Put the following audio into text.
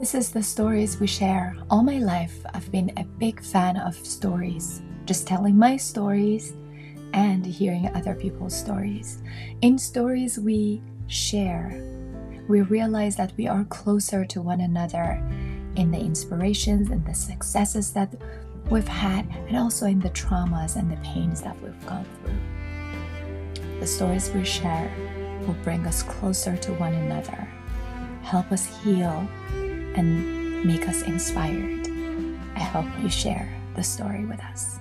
This is the stories we share. All my life, I've been a big fan of stories, just telling my stories and hearing other people's stories. In stories we share, we realize that we are closer to one another in the inspirations and the successes that we've had, and also in the traumas and the pains that we've gone through. The stories we share will bring us closer to one another, help us heal, and make us inspired. I hope you share the story with us.